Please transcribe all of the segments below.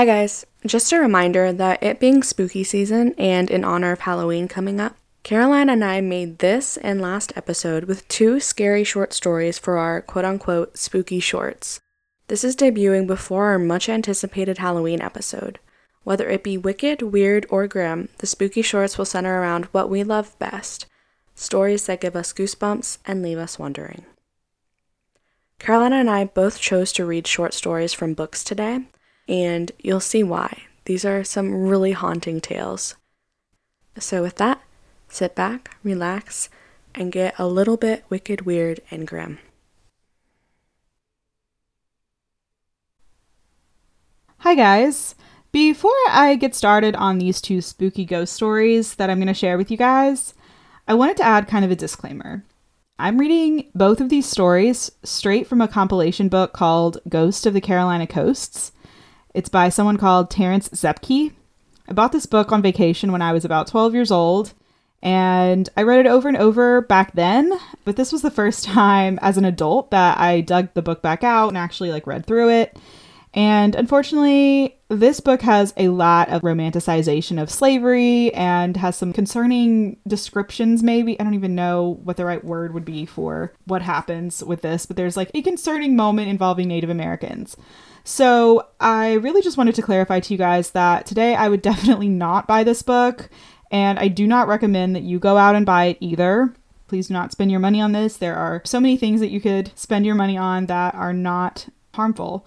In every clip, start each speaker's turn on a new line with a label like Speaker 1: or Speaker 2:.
Speaker 1: Hi, guys. Just a reminder that it being spooky season and in honor of Halloween coming up, Caroline and I made this and last episode with two scary short stories for our quote unquote spooky shorts. This is debuting before our much anticipated Halloween episode. Whether it be wicked, weird, or grim, the spooky shorts will center around what we love best stories that give us goosebumps and leave us wondering. Carolina and I both chose to read short stories from books today, and you'll see why. These are some really haunting tales. So, with that, sit back, relax, and get a little bit wicked, weird, and grim.
Speaker 2: Hi, guys. Before I get started on these two spooky ghost stories that I'm going to share with you guys, I wanted to add kind of a disclaimer. I'm reading both of these stories straight from a compilation book called Ghost of the Carolina Coasts. It's by someone called Terrance Zepke. I bought this book on vacation when I was about 12 years old, and I read it over and over back then, but this was the first time as an adult that I dug the book back out and actually like read through it. And unfortunately, this book has a lot of romanticization of slavery and has some concerning descriptions, maybe. I don't even know what the right word would be for what happens with this, but there's like a concerning moment involving Native Americans. So I really just wanted to clarify to you guys that today I would definitely not buy this book, and I do not recommend that you go out and buy it either. Please do not spend your money on this. There are so many things that you could spend your money on that are not harmful.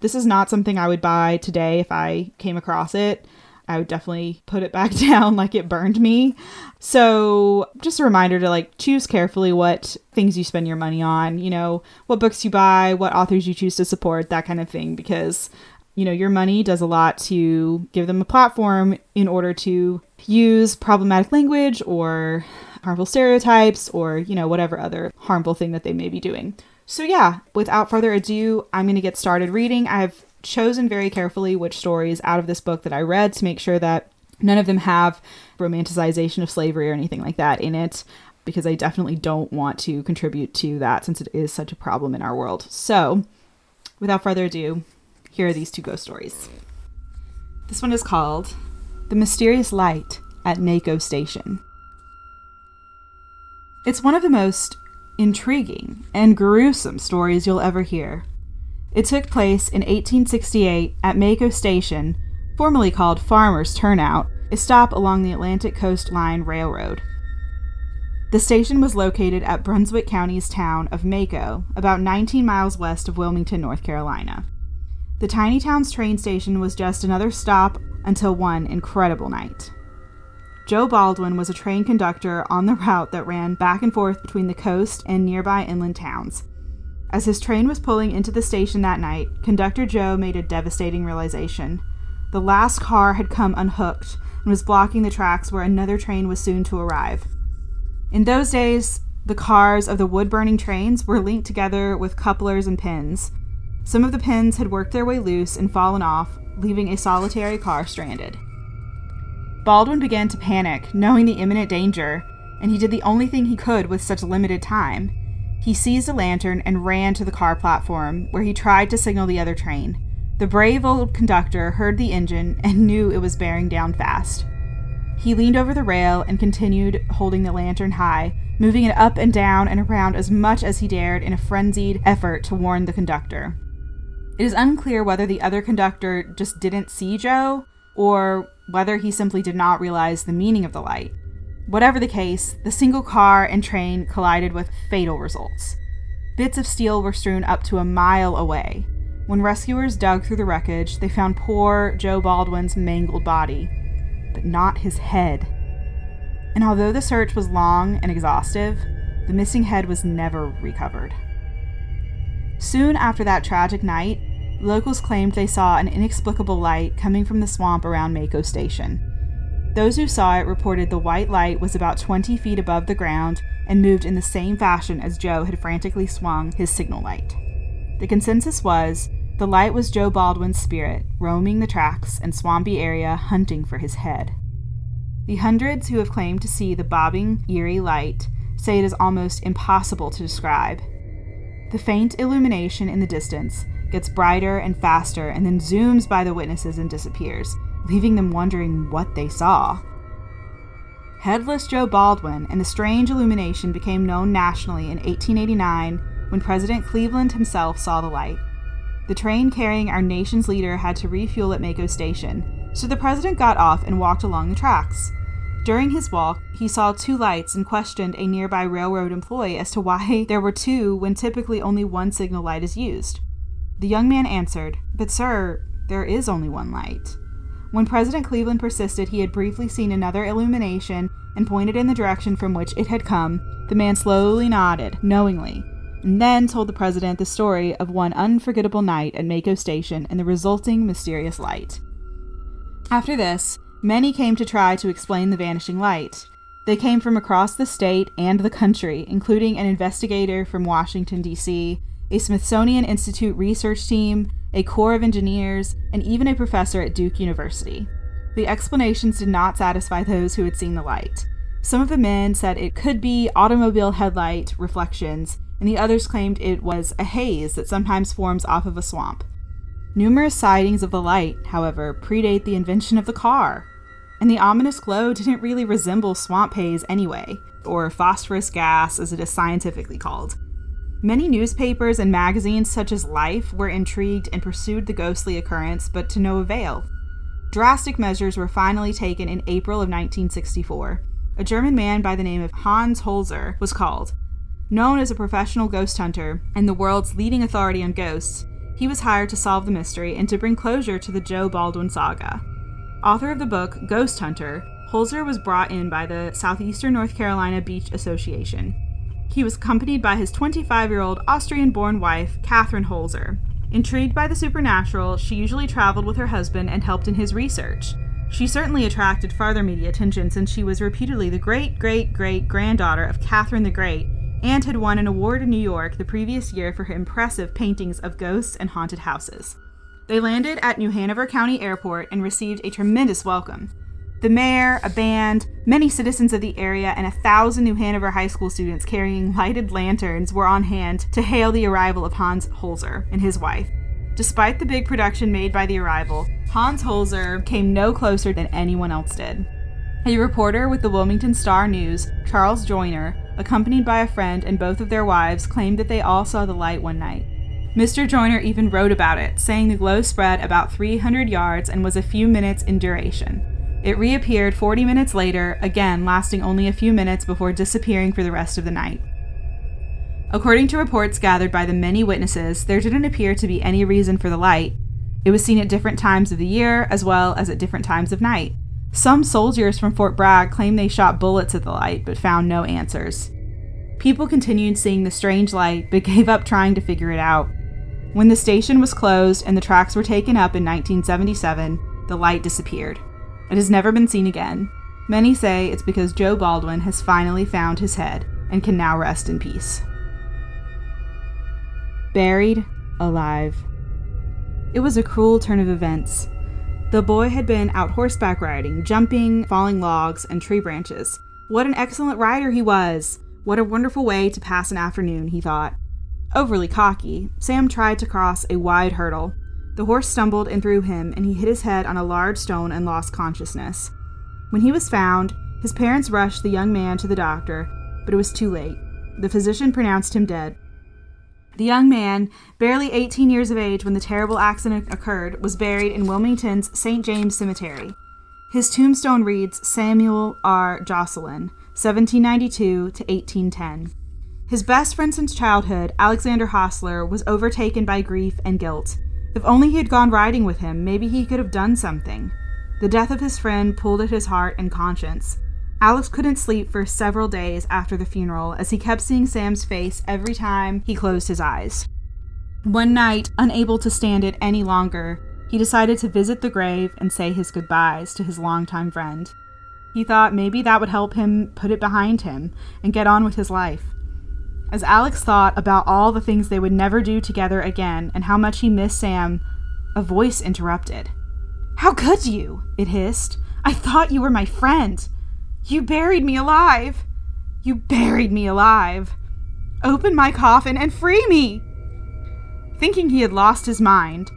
Speaker 2: This is not something I would buy today if I came across it. I would definitely put it back down like it burned me. So, just a reminder to like choose carefully what things you spend your money on, you know, what books you buy, what authors you choose to support, that kind of thing because you know, your money does a lot to give them a platform in order to use problematic language or harmful stereotypes or, you know, whatever other harmful thing that they may be doing. So, yeah, without further ado, I'm going to get started reading. I've chosen very carefully which stories out of this book that I read to make sure that none of them have romanticization of slavery or anything like that in it, because I definitely don't want to contribute to that since it is such a problem in our world. So, without further ado, here are these two ghost stories. This one is called The Mysterious Light at Maco Station. It's one of the most intriguing, and gruesome stories you'll ever hear. It took place in 1868 at Maco Station, formerly called Farmers Turnout, a stop along the Atlantic Coast Line Railroad. The station was located at Brunswick County's town of Maco, about 19 miles west of Wilmington, North Carolina. The tiny town's train station was just another stop until one incredible night. Joe Baldwin was a train conductor on the route that ran back and forth between the coast and nearby inland towns. As his train was pulling into the station that night, Conductor Joe made a devastating realization. The last car had come unhooked and was blocking the tracks where another train was soon to arrive. In those days, the cars of the wood burning trains were linked together with couplers and pins. Some of the pins had worked their way loose and fallen off, leaving a solitary car stranded. Baldwin began to panic, knowing the imminent danger, and he did the only thing he could with such limited time. He seized a lantern and ran to the car platform, where he tried to signal the other train. The brave old conductor heard the engine and knew it was bearing down fast. He leaned over the rail and continued holding the lantern high, moving it up and down and around as much as he dared in a frenzied effort to warn the conductor. It is unclear whether the other conductor just didn't see Joe or whether he simply did not realize the meaning of the light. Whatever the case, the single car and train collided with fatal results. Bits of steel were strewn up to a mile away. When rescuers dug through the wreckage, they found poor Joe Baldwin's mangled body, but not his head. And although the search was long and exhaustive, the missing head was never recovered. Soon after that tragic night, Locals claimed they saw an inexplicable light coming from the swamp around Maco Station. Those who saw it reported the white light was about 20 feet above the ground and moved in the same fashion as Joe had frantically swung his signal light. The consensus was the light was Joe Baldwin's spirit, roaming the tracks and swampy area hunting for his head. The hundreds who have claimed to see the bobbing, eerie light say it is almost impossible to describe. The faint illumination in the distance gets brighter and faster, and then zooms by the witnesses and disappears, leaving them wondering what they saw. Headless Joe Baldwin and the strange illumination became known nationally in 1889 when President Cleveland himself saw the light. The train carrying our nation's leader had to refuel at Maco Station, so the president got off and walked along the tracks. During his walk, he saw two lights and questioned a nearby railroad employee as to why there were two when typically only one signal light is used. The young man answered, But, sir, there is only one light. When President Cleveland persisted he had briefly seen another illumination and pointed in the direction from which it had come, the man slowly nodded, knowingly, and then told the president the story of one unforgettable night at Maco Station and the resulting mysterious light. After this, many came to try to explain the vanishing light. They came from across the state and the country, including an investigator from Washington, D.C., a Smithsonian Institute research team, a Corps of Engineers, and even a professor at Duke University. The explanations did not satisfy those who had seen the light. Some of the men said it could be automobile headlight reflections, and the others claimed it was a haze that sometimes forms off of a swamp. Numerous sightings of the light, however, predate the invention of the car, and the ominous glow didn't really resemble swamp haze anyway, or phosphorus gas as it is scientifically called. Many newspapers and magazines, such as Life, were intrigued and pursued the ghostly occurrence, but to no avail. Drastic measures were finally taken in April of 1964. A German man by the name of Hans Holzer was called. Known as a professional ghost hunter and the world's leading authority on ghosts, he was hired to solve the mystery and to bring closure to the Joe Baldwin saga. Author of the book Ghost Hunter, Holzer was brought in by the Southeastern North Carolina Beach Association. He was accompanied by his 25 year old Austrian born wife, Catherine Holzer. Intrigued by the supernatural, she usually traveled with her husband and helped in his research. She certainly attracted farther media attention since she was repeatedly the great great great granddaughter of Catherine the Great and had won an award in New York the previous year for her impressive paintings of ghosts and haunted houses. They landed at New Hanover County Airport and received a tremendous welcome. The mayor, a band, many citizens of the area, and a thousand New Hanover high school students carrying lighted lanterns were on hand to hail the arrival of Hans Holzer and his wife. Despite the big production made by the arrival, Hans Holzer came no closer than anyone else did. A reporter with the Wilmington Star News, Charles Joyner, accompanied by a friend and both of their wives, claimed that they all saw the light one night. Mr. Joyner even wrote about it, saying the glow spread about 300 yards and was a few minutes in duration. It reappeared 40 minutes later, again lasting only a few minutes before disappearing for the rest of the night. According to reports gathered by the many witnesses, there didn't appear to be any reason for the light. It was seen at different times of the year as well as at different times of night. Some soldiers from Fort Bragg claimed they shot bullets at the light but found no answers. People continued seeing the strange light but gave up trying to figure it out. When the station was closed and the tracks were taken up in 1977, the light disappeared. It has never been seen again. Many say it's because Joe Baldwin has finally found his head and can now rest in peace. Buried alive. It was a cruel turn of events. The boy had been out horseback riding, jumping, falling logs, and tree branches. What an excellent rider he was! What a wonderful way to pass an afternoon, he thought. Overly cocky, Sam tried to cross a wide hurdle. The horse stumbled and threw him, and he hit his head on a large stone and lost consciousness. When he was found, his parents rushed the young man to the doctor, but it was too late. The physician pronounced him dead. The young man, barely 18 years of age when the terrible accident occurred, was buried in Wilmington's St. James Cemetery. His tombstone reads Samuel R. Jocelyn, 1792 to 1810. His best friend since childhood, Alexander Hostler, was overtaken by grief and guilt. If only he had gone riding with him, maybe he could have done something. The death of his friend pulled at his heart and conscience. Alex couldn't sleep for several days after the funeral as he kept seeing Sam's face every time he closed his eyes. One night, unable to stand it any longer, he decided to visit the grave and say his goodbyes to his longtime friend. He thought maybe that would help him put it behind him and get on with his life. As Alex thought about all the things they would never do together again and how much he missed Sam, a voice interrupted. How could you? It hissed. I thought you were my friend. You buried me alive. You buried me alive. Open my coffin and free me. Thinking he had lost his mind,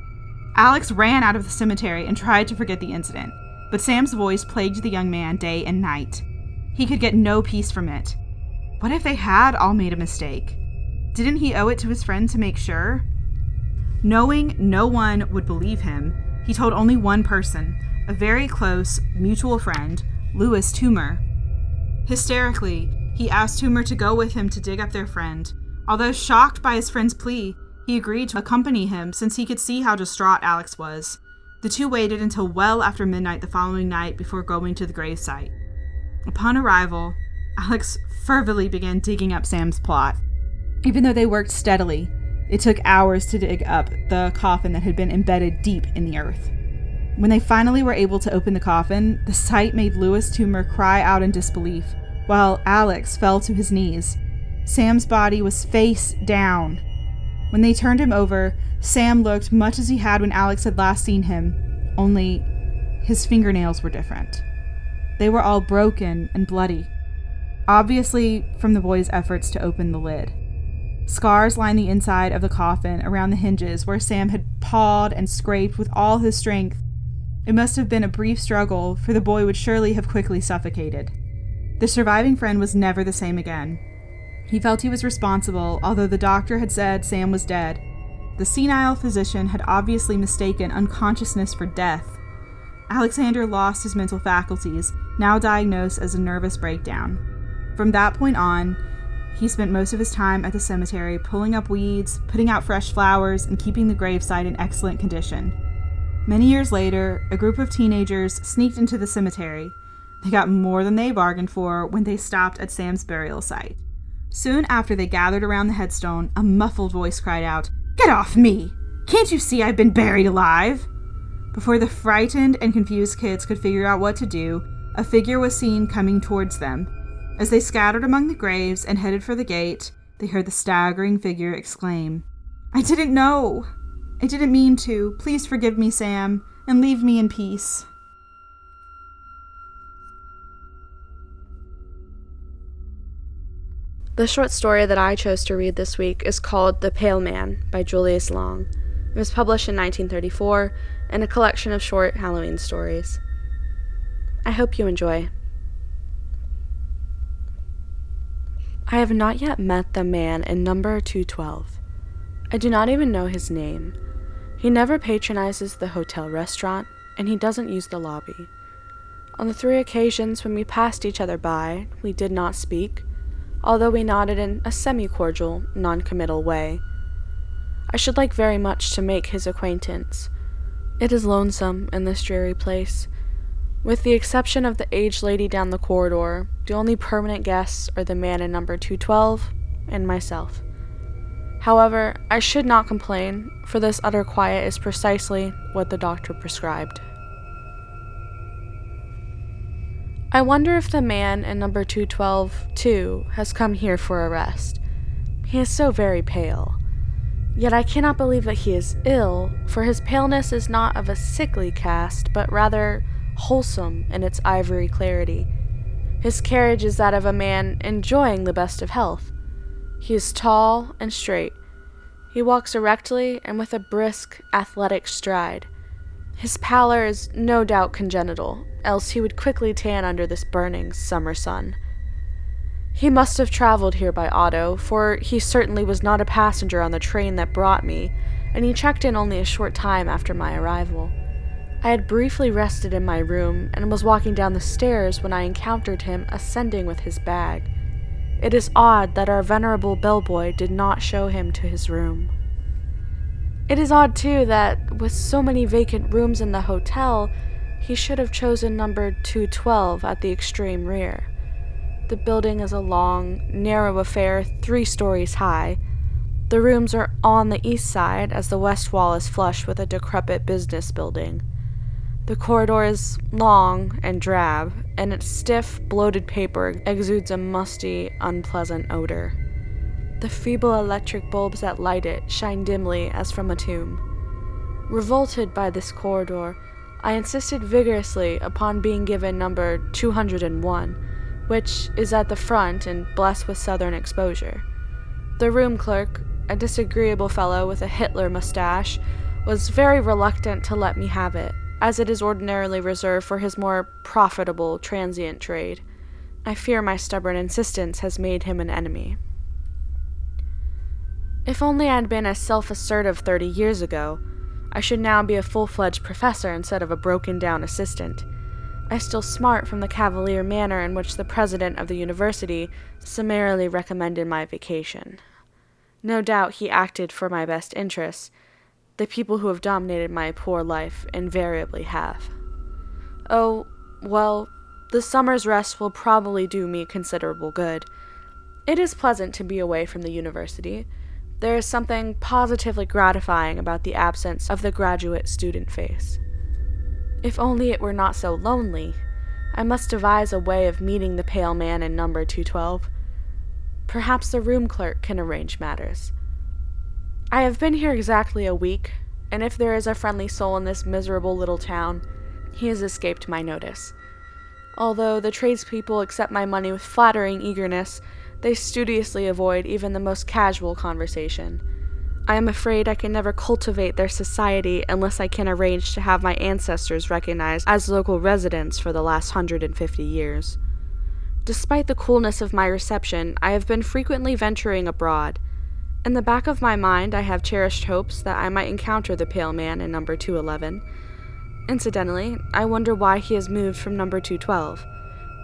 Speaker 2: Alex ran out of the cemetery and tried to forget the incident, but Sam's voice plagued the young man day and night. He could get no peace from it. What if they had all made a mistake? Didn't he owe it to his friend to make sure? Knowing no one would believe him, he told only one person, a very close mutual friend, Louis Toomer. Hysterically, he asked Toomer to go with him to dig up their friend. Although shocked by his friend's plea, he agreed to accompany him since he could see how distraught Alex was. The two waited until well after midnight the following night before going to the gravesite. Upon arrival, Alex fervently began digging up Sam's plot. Even though they worked steadily, it took hours to dig up the coffin that had been embedded deep in the earth. When they finally were able to open the coffin, the sight made Louis Toomer cry out in disbelief, while Alex fell to his knees. Sam's body was face down. When they turned him over, Sam looked much as he had when Alex had last seen him, only his fingernails were different. They were all broken and bloody, obviously from the boy's efforts to open the lid. Scars lined the inside of the coffin around the hinges where Sam had pawed and scraped with all his strength. It must have been a brief struggle, for the boy would surely have quickly suffocated. The surviving friend was never the same again. He felt he was responsible, although the doctor had said Sam was dead. The senile physician had obviously mistaken unconsciousness for death. Alexander lost his mental faculties, now diagnosed as a nervous breakdown. From that point on, he spent most of his time at the cemetery pulling up weeds, putting out fresh flowers, and keeping the gravesite in excellent condition. Many years later, a group of teenagers sneaked into the cemetery. They got more than they bargained for when they stopped at Sam's burial site. Soon after they gathered around the headstone, a muffled voice cried out, Get off me! Can't you see I've been buried alive? Before the frightened and confused kids could figure out what to do, a figure was seen coming towards them. As they scattered among the graves and headed for the gate, they heard the staggering figure exclaim, I didn't know! I didn't mean to. Please forgive me, Sam, and leave me in peace.
Speaker 1: The short story that I chose to read this week is called The Pale Man by Julius Long. It was published in 1934 in a collection of short Halloween stories. I hope you enjoy. I have not yet met the man in number 212. I do not even know his name. He never patronizes the hotel restaurant, and he doesn't use the lobby. On the three occasions when we passed each other by, we did not speak, although we nodded in a semi cordial, non committal way. I should like very much to make his acquaintance. It is lonesome in this dreary place, with the exception of the aged lady down the corridor, the only permanent guests are the man in number 212 and myself. However, I should not complain, for this utter quiet is precisely what the doctor prescribed. I wonder if the man in number 212, too, has come here for a rest. He is so very pale. Yet I cannot believe that he is ill, for his paleness is not of a sickly cast, but rather wholesome in its ivory clarity. His carriage is that of a man enjoying the best of health. He is tall and straight. He walks erectly and with a brisk, athletic stride. His pallor is no doubt congenital, else he would quickly tan under this burning summer sun. He must have traveled here by auto, for he certainly was not a passenger on the train that brought me, and he checked in only a short time after my arrival. I had briefly rested in my room and was walking down the stairs when I encountered him ascending with his bag. It is odd that our venerable bellboy did not show him to his room. It is odd, too, that with so many vacant rooms in the hotel, he should have chosen number 212 at the extreme rear. The building is a long, narrow affair, three stories high. The rooms are on the east side, as the west wall is flush with a decrepit business building. The corridor is long and drab, and its stiff, bloated paper exudes a musty, unpleasant odor. The feeble electric bulbs that light it shine dimly as from a tomb. Revolted by this corridor, I insisted vigorously upon being given number 201, which is at the front and blessed with southern exposure. The room clerk, a disagreeable fellow with a Hitler mustache, was very reluctant to let me have it, as it is ordinarily reserved for his more profitable transient trade. I fear my stubborn insistence has made him an enemy. If only I had been as self assertive 30 years ago, I should now be a full fledged professor instead of a broken down assistant. I still smart from the cavalier manner in which the president of the university summarily recommended my vacation. No doubt he acted for my best interests. The people who have dominated my poor life invariably have. Oh, well, the summer's rest will probably do me considerable good. It is pleasant to be away from the university. There is something positively gratifying about the absence of the graduate student face. If only it were not so lonely. I must devise a way of meeting the pale man in number 212. Perhaps the room clerk can arrange matters. I have been here exactly a week, and if there is a friendly soul in this miserable little town, he has escaped my notice. Although the tradespeople accept my money with flattering eagerness, they studiously avoid even the most casual conversation. I am afraid I can never cultivate their society unless I can arrange to have my ancestors recognized as local residents for the last 150 years. Despite the coolness of my reception, I have been frequently venturing abroad. In the back of my mind, I have cherished hopes that I might encounter the pale man in number 211. Incidentally, I wonder why he has moved from number 212.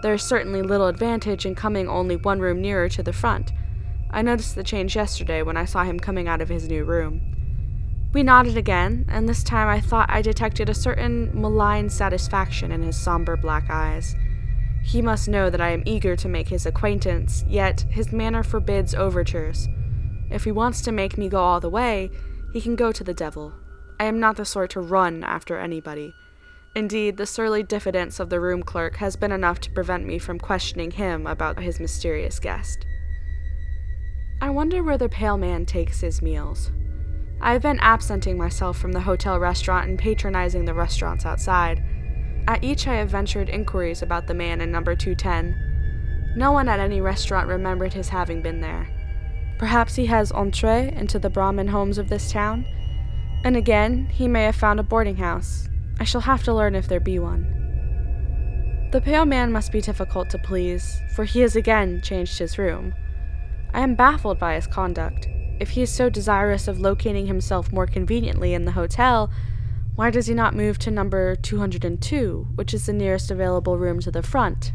Speaker 1: There is certainly little advantage in coming only one room nearer to the front I noticed the change yesterday when I saw him coming out of his new room. We nodded again, and this time I thought I detected a certain malign satisfaction in his somber black eyes. He must know that I am eager to make his acquaintance, yet his manner forbids overtures. If he wants to make me go all the way, he can go to the devil. I am not the sort to run after anybody. Indeed, the surly diffidence of the room clerk has been enough to prevent me from questioning him about his mysterious guest. I wonder where the pale man takes his meals. I've been absenting myself from the hotel restaurant and patronizing the restaurants outside. At each, I have ventured inquiries about the man in number 210. No one at any restaurant remembered his having been there. Perhaps he has entree into the Brahmin homes of this town? And again, he may have found a boarding house. I shall have to learn if there be one. The pale man must be difficult to please, for he has again changed his room. I am baffled by his conduct. If he is so desirous of locating himself more conveniently in the hotel, why does he not move to number 202, which is the nearest available room to the front?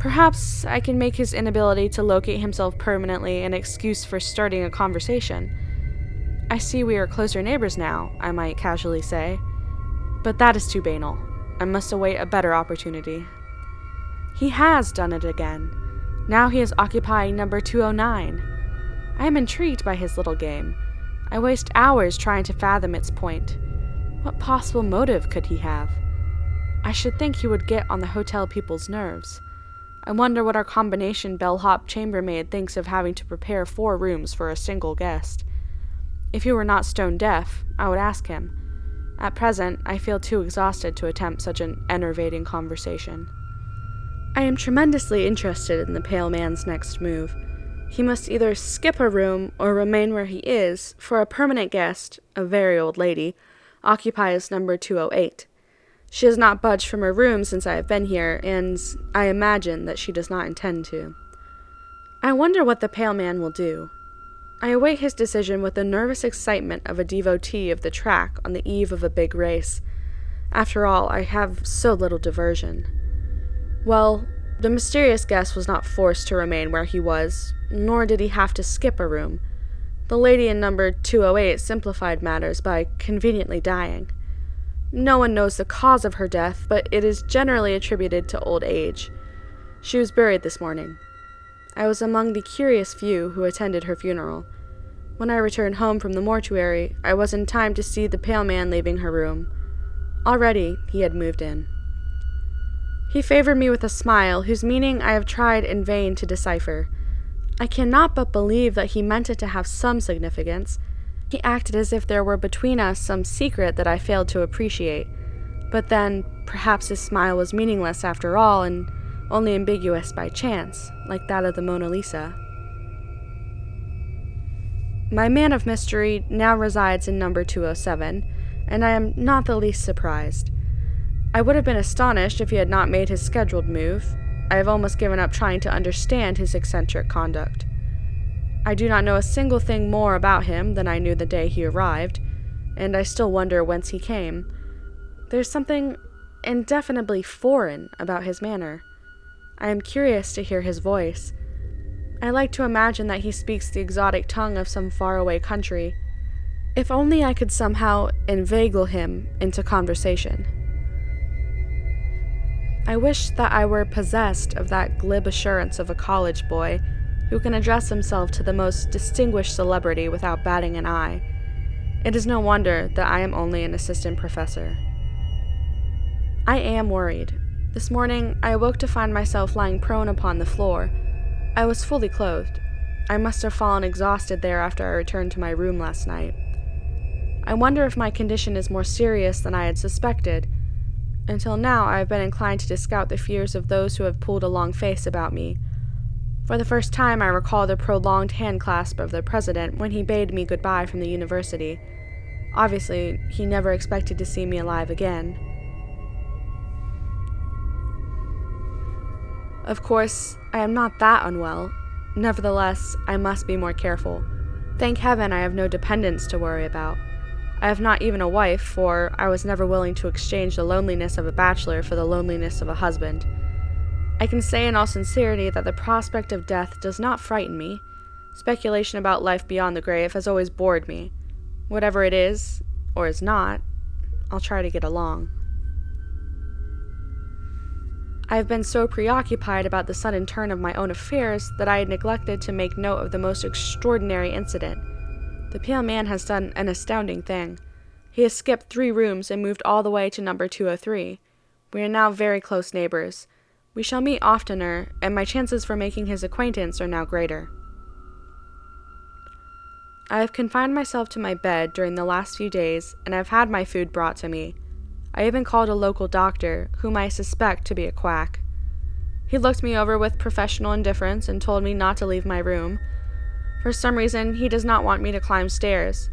Speaker 1: Perhaps I can make his inability to locate himself permanently an excuse for starting a conversation. I see we are closer neighbors now, I might casually say. But that is too banal. I must await a better opportunity. He has done it again. Now he is occupying number 209. I am intrigued by his little game. I waste hours trying to fathom its point. What possible motive could he have? I should think he would get on the hotel people's nerves. I wonder what our combination bellhop chambermaid thinks of having to prepare four rooms for a single guest. If he were not stone deaf, I would ask him. At present, I feel too exhausted to attempt such an enervating conversation. I am tremendously interested in the pale man's next move. He must either skip a room or remain where he is, for a permanent guest, a very old lady, occupies number 208. She has not budged from her room since I have been here, and I imagine that she does not intend to. I wonder what the pale man will do. I await his decision with the nervous excitement of a devotee of the track on the eve of a big race. After all, I have so little diversion. Well, the mysterious guest was not forced to remain where he was, nor did he have to skip a room. The lady in number 208 simplified matters by conveniently dying. No one knows the cause of her death, but it is generally attributed to old age. She was buried this morning. I was among the curious few who attended her funeral. When I returned home from the mortuary, I was in time to see the pale man leaving her room. Already he had moved in. He favored me with a smile whose meaning I have tried in vain to decipher. I cannot but believe that he meant it to have some significance. He acted as if there were between us some secret that I failed to appreciate. But then, perhaps his smile was meaningless after all and only ambiguous by chance, like that of the Mona Lisa. My man of mystery now resides in number 207, and I am not the least surprised. I would have been astonished if he had not made his scheduled move. I have almost given up trying to understand his eccentric conduct. I do not know a single thing more about him than I knew the day he arrived, and I still wonder whence he came. There's something indefinably foreign about his manner. I am curious to hear his voice. I like to imagine that he speaks the exotic tongue of some faraway country. If only I could somehow inveigle him into conversation. I wish that I were possessed of that glib assurance of a college boy who can address himself to the most distinguished celebrity without batting an eye. It is no wonder that I am only an assistant professor. I am worried. This morning, I awoke to find myself lying prone upon the floor. I was fully clothed. I must have fallen exhausted there after I returned to my room last night. I wonder if my condition is more serious than I had suspected. Until now, I have been inclined to discount the fears of those who have pulled a long face about me for the first time, I recall the prolonged handclasp of the president when he bade me goodbye from the university. Obviously, he never expected to see me alive again. Of course, I am not that unwell. Nevertheless, I must be more careful. Thank heaven I have no dependents to worry about. I have not even a wife, for I was never willing to exchange the loneliness of a bachelor for the loneliness of a husband. I can say in all sincerity that the prospect of death does not frighten me. Speculation about life beyond the grave has always bored me. Whatever it is, or is not, I'll try to get along. I have been so preoccupied about the sudden turn of my own affairs that I had neglected to make note of the most extraordinary incident. The pale man has done an astounding thing. He has skipped three rooms and moved all the way to number 203. We are now very close neighbors. We shall meet oftener, and my chances for making his acquaintance are now greater. I have confined myself to my bed during the last few days, and have had my food brought to me. I even called a local doctor, whom I suspect to be a quack. He looked me over with professional indifference and told me not to leave my room. For some reason, he does not want me to climb stairs.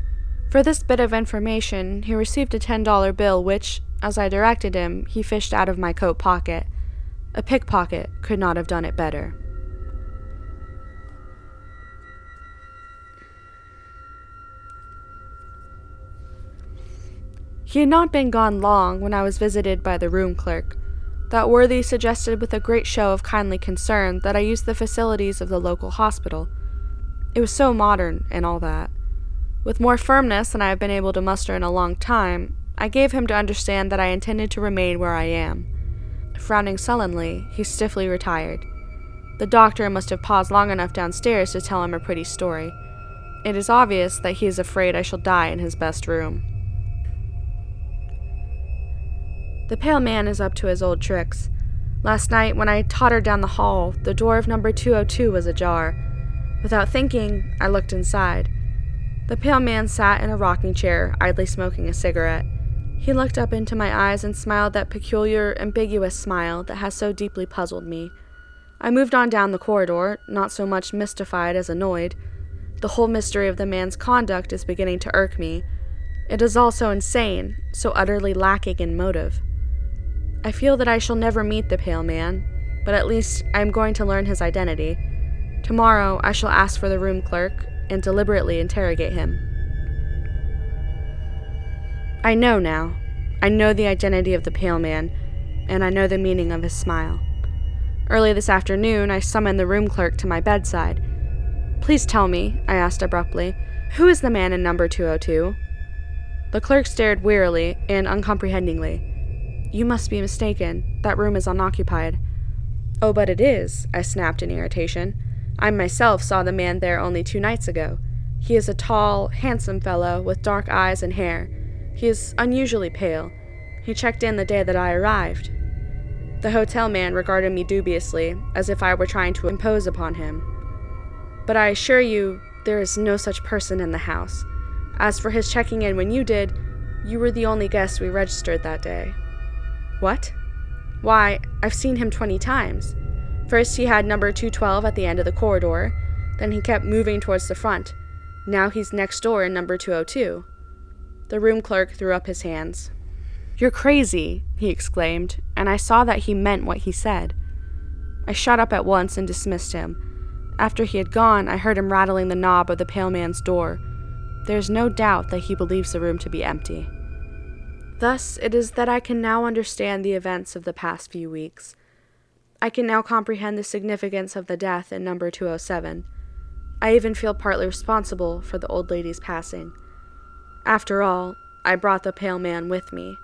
Speaker 1: For this bit of information, he received a $10 bill, which, as I directed him, he fished out of my coat pocket. A pickpocket could not have done it better. He had not been gone long when I was visited by the room clerk. That worthy suggested with a great show of kindly concern that I use the facilities of the local hospital. It was so modern and all that. With more firmness than I have been able to muster in a long time, I gave him to understand that I intended to remain where I am. Frowning sullenly, he stiffly retired. The doctor must have paused long enough downstairs to tell him a pretty story. It is obvious that he is afraid I shall die in his best room. The pale man is up to his old tricks. Last night, when I tottered down the hall, the door of number 202 was ajar. Without thinking, I looked inside. The pale man sat in a rocking chair, idly smoking a cigarette. He looked up into my eyes and smiled that peculiar, ambiguous smile that has so deeply puzzled me. I moved on down the corridor, not so much mystified as annoyed. The whole mystery of the man's conduct is beginning to irk me. It is all so insane, so utterly lacking in motive. I feel that I shall never meet the pale man, but at least I am going to learn his identity. Tomorrow I shall ask for the room clerk and deliberately interrogate him. I know now. I know the identity of the pale man, and I know the meaning of his smile. Early this afternoon, I summoned the room clerk to my bedside. Please tell me, I asked abruptly, who is the man in number 202? The clerk stared wearily and uncomprehendingly. You must be mistaken. That room is unoccupied. Oh, but it is, I snapped in irritation. I myself saw the man there only two nights ago. He is a tall, handsome fellow with dark eyes and hair. He is unusually pale. He checked in the day that I arrived. The hotel man regarded me dubiously, as if I were trying to impose upon him. But I assure you, there is no such person in the house. As for his checking in when you did, you were the only guest we registered that day. What? Why, I've seen him 20 times. First, he had number 212 at the end of the corridor, then he kept moving towards the front. Now he's next door in number 202. The room clerk threw up his hands. You're crazy, he exclaimed, and I saw that he meant what he said. I shut up at once and dismissed him. After he had gone, I heard him rattling the knob of the pale man's door. There is no doubt that he believes the room to be empty. Thus, it is that I can now understand the events of the past few weeks. I can now comprehend the significance of the death in number 207. I even feel partly responsible for the old lady's passing. After all, I brought the pale man with me.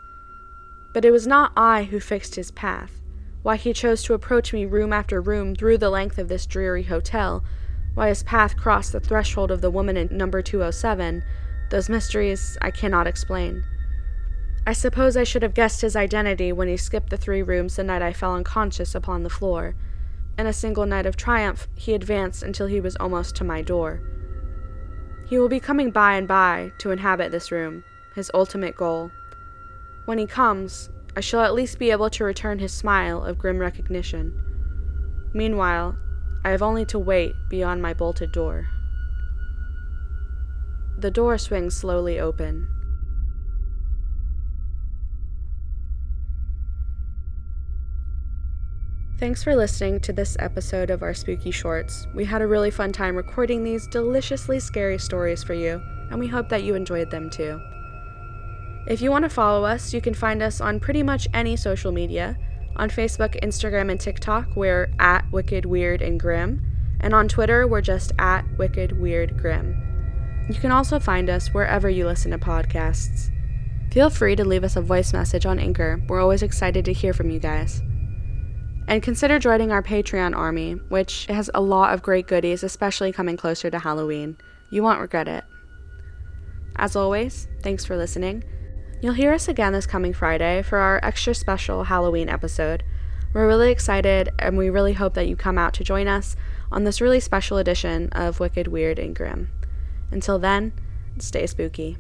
Speaker 1: But it was not I who fixed his path. Why he chose to approach me room after room through the length of this dreary hotel, why his path crossed the threshold of the woman in number 207, those mysteries I cannot explain. I suppose I should have guessed his identity when he skipped the three rooms the night I fell unconscious upon the floor. In a single night of triumph, he advanced until he was almost to my door. He will be coming by and by to inhabit this room, his ultimate goal. When he comes, I shall at least be able to return his smile of grim recognition. Meanwhile, I have only to wait beyond my bolted door. The door swings slowly open. Thanks for listening to this episode of our Spooky Shorts. We had a really fun time recording these deliciously scary stories for you, and we hope that you enjoyed them too. If you want to follow us, you can find us on pretty much any social media. On Facebook, Instagram, and TikTok, we're at Wicked, Weird, and Grim. And on Twitter, we're just at Wicked, Weird, Grim. You can also find us wherever you listen to podcasts. Feel free to leave us a voice message on Anchor. We're always excited to hear from you guys. And consider joining our Patreon army, which has a lot of great goodies, especially coming closer to Halloween. You won't regret it. As always, thanks for listening. You'll hear us again this coming Friday for our extra special Halloween episode. We're really excited and we really hope that you come out to join us on this really special edition of Wicked, Weird, and Grim. Until then, stay spooky.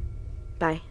Speaker 1: Bye.